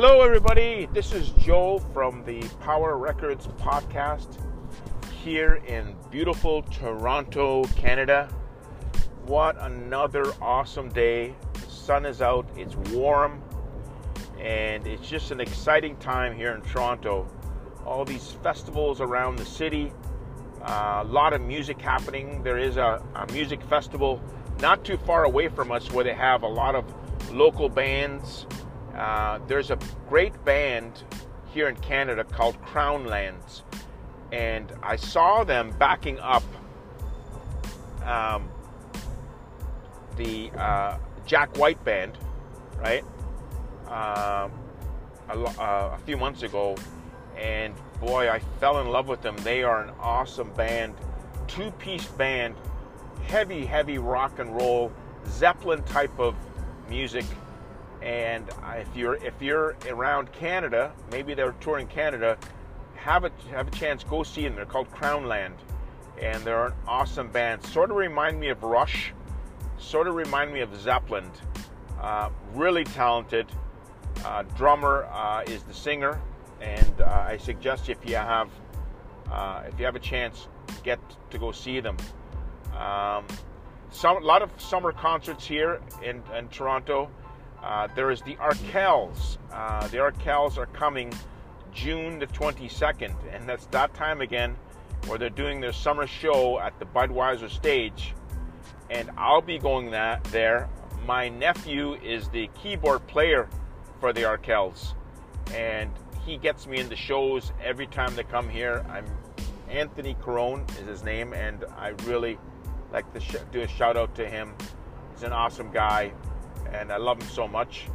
Hello, everybody. This is Joe from the Power Records podcast here in beautiful Toronto, Canada. What another awesome day. The sun is out, it's warm, and it's just an exciting time here in Toronto. All these festivals around the city, uh, a lot of music happening. There is a, a music festival not too far away from us where they have a lot of local bands uh, there's a great band here in Canada called Crownlands, and I saw them backing up um, the uh, Jack White band, right? Um, a, uh, a few months ago, and boy, I fell in love with them. They are an awesome band, two-piece band, heavy, heavy rock and roll, Zeppelin type of music and if you're if you're around Canada, maybe they're touring Canada, have a have a chance. Go see them. They're called Crownland, and they're an awesome band. Sort of remind me of Rush. Sort of remind me of Zeppelin. Uh, really talented. Uh, drummer uh, is the singer, and uh, I suggest if you have uh, if you have a chance, get to go see them. Um, some a lot of summer concerts here in, in Toronto. Uh, there is the Arkells. Uh, the Arkells are coming June the 22nd, and that's that time again where they're doing their summer show at the Budweiser stage. And I'll be going that there. My nephew is the keyboard player for the Arkells, and he gets me into shows every time they come here. I'm Anthony Carone is his name, and I really like to sh- do a shout out to him. He's an awesome guy and I love him so much.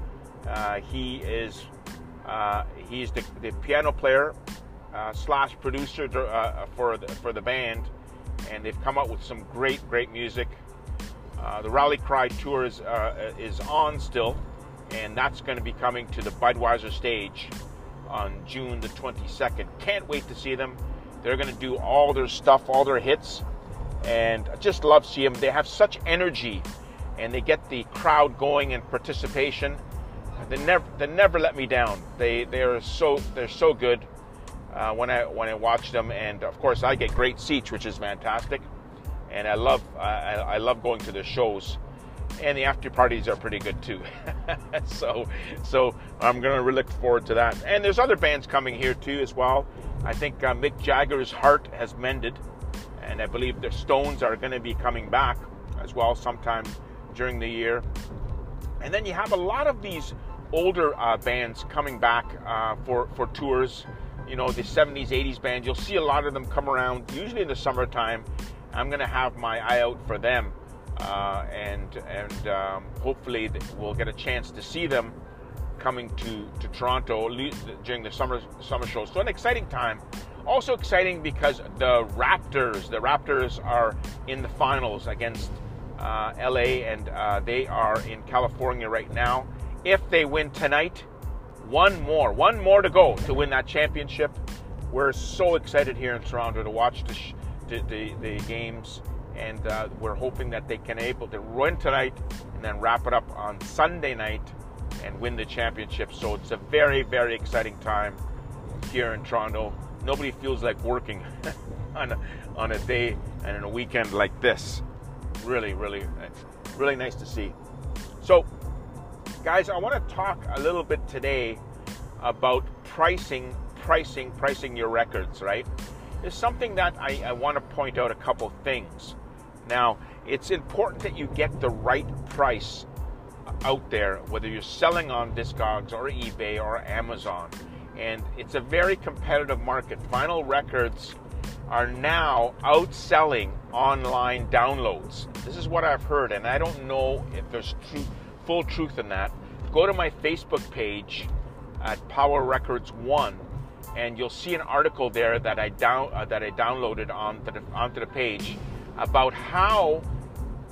Uh, he is uh, he's the, the, piano player uh, slash producer uh, for the, for the band, and they've come up with some great great music. Uh, the Rally Cry tour is uh, is on still, and that's going to be coming to the Budweiser stage on June the 22nd. Can't wait to see them. They're going to do all their stuff, all their hits, and I just love seeing them. They have such energy and they get the crowd going and participation. They never they never let me down. They they are so they're so good uh, when I when I watch them, and of course I get great seats, which is fantastic. And I love I, I love going to the shows, and the after parties are pretty good too. so so I'm gonna really look forward to that. And there's other bands coming here too as well. I think uh, Mick Jagger's heart has mended, and I believe the Stones are to be coming back as well sometime during the year. And then you have a lot of these older uh, bands coming back uh, for, for tours. You know, the 70s, 80s bands, you'll see a lot of them come around, usually in the summertime. I'm going to have my eye out for them. Uh, and and um, hopefully we'll get a chance to see them coming to, to Toronto during the summer summer shows. So an exciting time. Also exciting because the Raptors, the Raptors are in the finals against uh, LA, and uh, they are in California right now. If they win tonight, one more, one more to go to win that championship. We're so excited here in Toronto to watch the, sh- the, the, the, games, and uh, we're hoping that they can able to win tonight and then wrap it up on Sunday night and win the championship. So it's a very, very exciting time here in Toronto. Nobody feels like working on a, on a day and in a weekend like this really, really, really nice to see. So, guys, I want to talk a little bit today about pricing, pricing, pricing your records, right? It's something that I, I want to point out a couple things. Now, it's important that you get the right price out there, whether you're selling on Discogs or eBay or Amazon. And it's a very competitive market. Vinyl records are now outselling online downloads. This is what I've heard, and I don't know if there's full truth in that. Go to my Facebook page at Power Records One, and you'll see an article there that I down uh, that I downloaded onto the, onto the page about how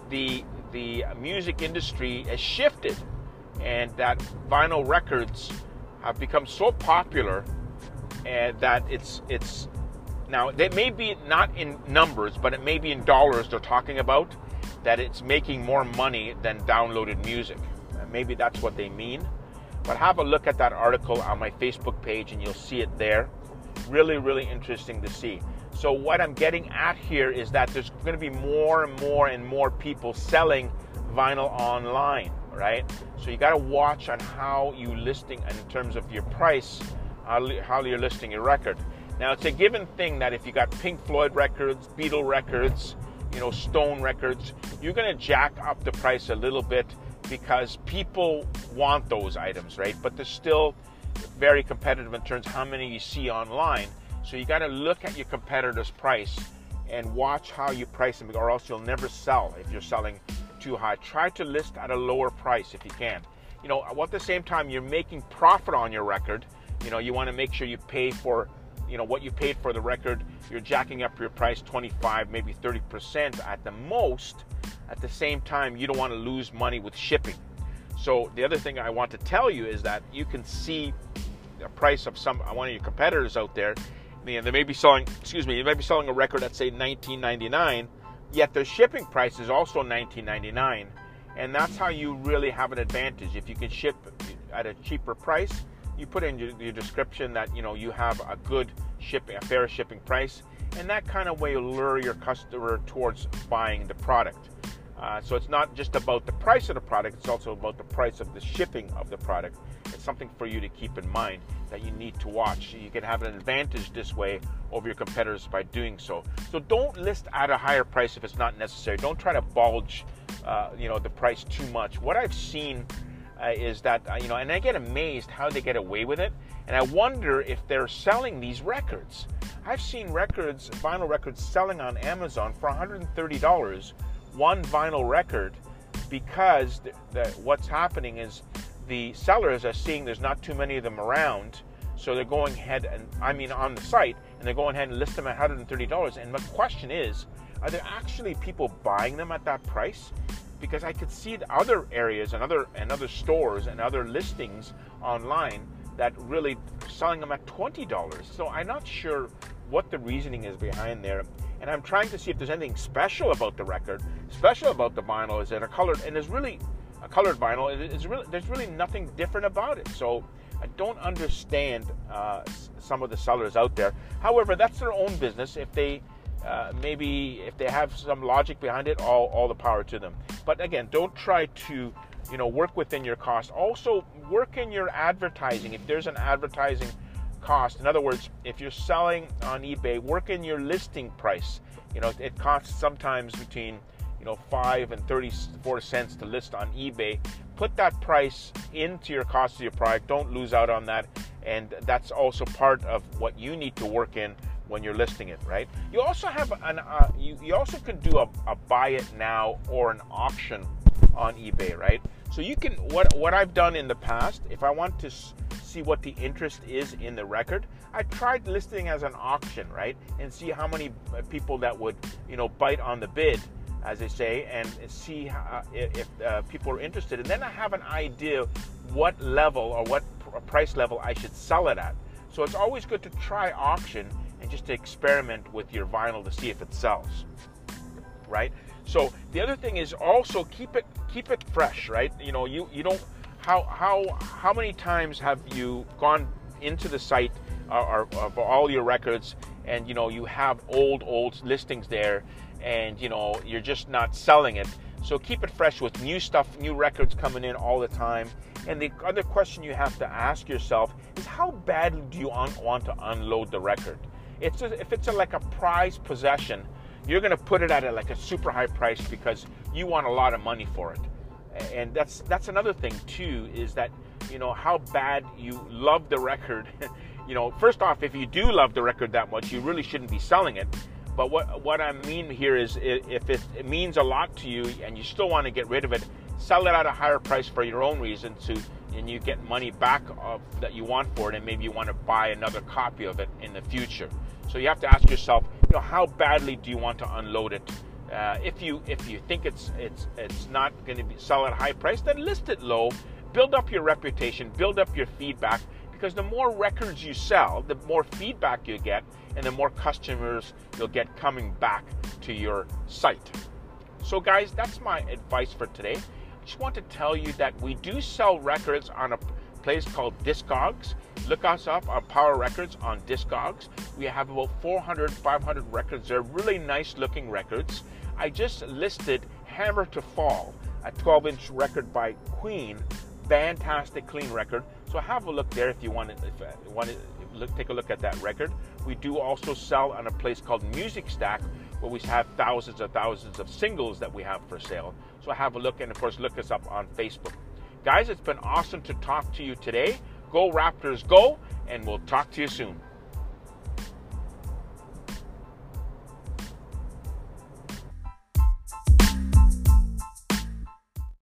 the the music industry has shifted, and that vinyl records have become so popular, and that it's it's now, it may be not in numbers, but it may be in dollars they're talking about, that it's making more money than downloaded music. Uh, maybe that's what they mean. But have a look at that article on my Facebook page and you'll see it there. Really, really interesting to see. So, what I'm getting at here is that there's going to be more and more and more people selling vinyl online, right? So, you got to watch on how you listing in terms of your price, how you're listing your record. Now, it's a given thing that if you got Pink Floyd records, Beatle records, you know, Stone records, you're going to jack up the price a little bit because people want those items, right? But they're still very competitive in terms of how many you see online. So you got to look at your competitor's price and watch how you price them, or else you'll never sell if you're selling too high. Try to list at a lower price if you can. You know, at the same time you're making profit on your record, you know, you want to make sure you pay for, you know, what you paid for the record. You're jacking up your price 25, maybe 30% at the most at the same time, you don't want to lose money with shipping. So the other thing I want to tell you is that you can see the price of some one of your competitors out there. They may be selling, excuse me, they may be selling a record at say 19.99, yet their shipping price is also 19.99, and that's how you really have an advantage. If you can ship at a cheaper price, you put in your, your description that you know you have a good shipping, a fair shipping price, and that kind of way lure your customer towards buying the product. Uh, so it's not just about the price of the product, it's also about the price of the shipping of the product. It's something for you to keep in mind that you need to watch. You can have an advantage this way over your competitors by doing so. So don't list at a higher price if it's not necessary. Don't try to bulge, uh, you know, the price too much. What I've seen uh, is that uh, you know, and I get amazed how they get away with it, and I wonder if they're selling these records. I've seen records, vinyl records, selling on Amazon for $130 one vinyl record because the, the, what's happening is the sellers are seeing there's not too many of them around, so they're going ahead and I mean on the site and they're going ahead and list them at $130. And my question is, are there actually people buying them at that price? Because I could see the other areas and other and other stores and other listings online that really selling them at $20. So I'm not sure what the reasoning is behind there and I'm trying to see if there's anything special about the record, special about the vinyl. Is it a colored? And there's really a colored vinyl. It's really there's really nothing different about it. So I don't understand uh, some of the sellers out there. However, that's their own business. If they uh, maybe if they have some logic behind it, all all the power to them. But again, don't try to you know work within your cost. Also, work in your advertising. If there's an advertising cost. In other words, if you're selling on eBay, work in your listing price. You know, it costs sometimes between you know five and thirty-four cents to list on eBay. Put that price into your cost of your product. Don't lose out on that, and that's also part of what you need to work in when you're listing it. Right? You also have an uh, you, you also can do a, a buy it now or an auction on eBay. Right? So you can what what I've done in the past. If I want to see what the interest is in the record. I tried listing as an auction, right, and see how many uh, people that would, you know, bite on the bid, as they say, and see how, uh, if uh, people are interested. And then I have an idea what level or what price level I should sell it at. So it's always good to try auction and just to experiment with your vinyl to see if it sells, right? So the other thing is also keep it keep it fresh, right? You know, you you don't how how how many times have you gone into the site uh, of all your records and you know you have old old listings there and you know you're just not selling it so keep it fresh with new stuff new records coming in all the time and the other question you have to ask yourself is how badly do you want to unload the record it's if it's a, like a prized possession you're going to put it at a, like a super high price because you want a lot of money for it. And that's that's another thing too is that you know how bad you love the record. You know first off if you do love the record that much you really shouldn't be selling it. But what what i mean here is if it, it means a lot to you and you still want to get rid of it sell it at a higher price for your own reason to and you get money back of, that you want for it and maybe you want to buy another copy of it in the future so you have to ask yourself you know how badly do you want to unload it uh, if you if you think it's it's it's not going to be sell at a high price, then list it low. Build up your reputation, build up your feedback, because the more records you sell, the more feedback you get, and the more customers you'll get coming back to your site. So, guys, that's my advice for today. I just want to tell you that we do sell records on a place called Discogs. Look us up on Power Records on Discogs. We have about 400, 500 records. They're really nice looking records. I just listed Hammer to Fall, a 12 inch record by Queen. Fantastic, clean record. So have a look there if you want to, if you want to look, take a look at that record. We do also sell on a place called Music Stack, where we have thousands and thousands of singles that we have for sale. So have a look, and of course, look us up on Facebook. Guys, it's been awesome to talk to you today. Go Raptors, go, and we'll talk to you soon.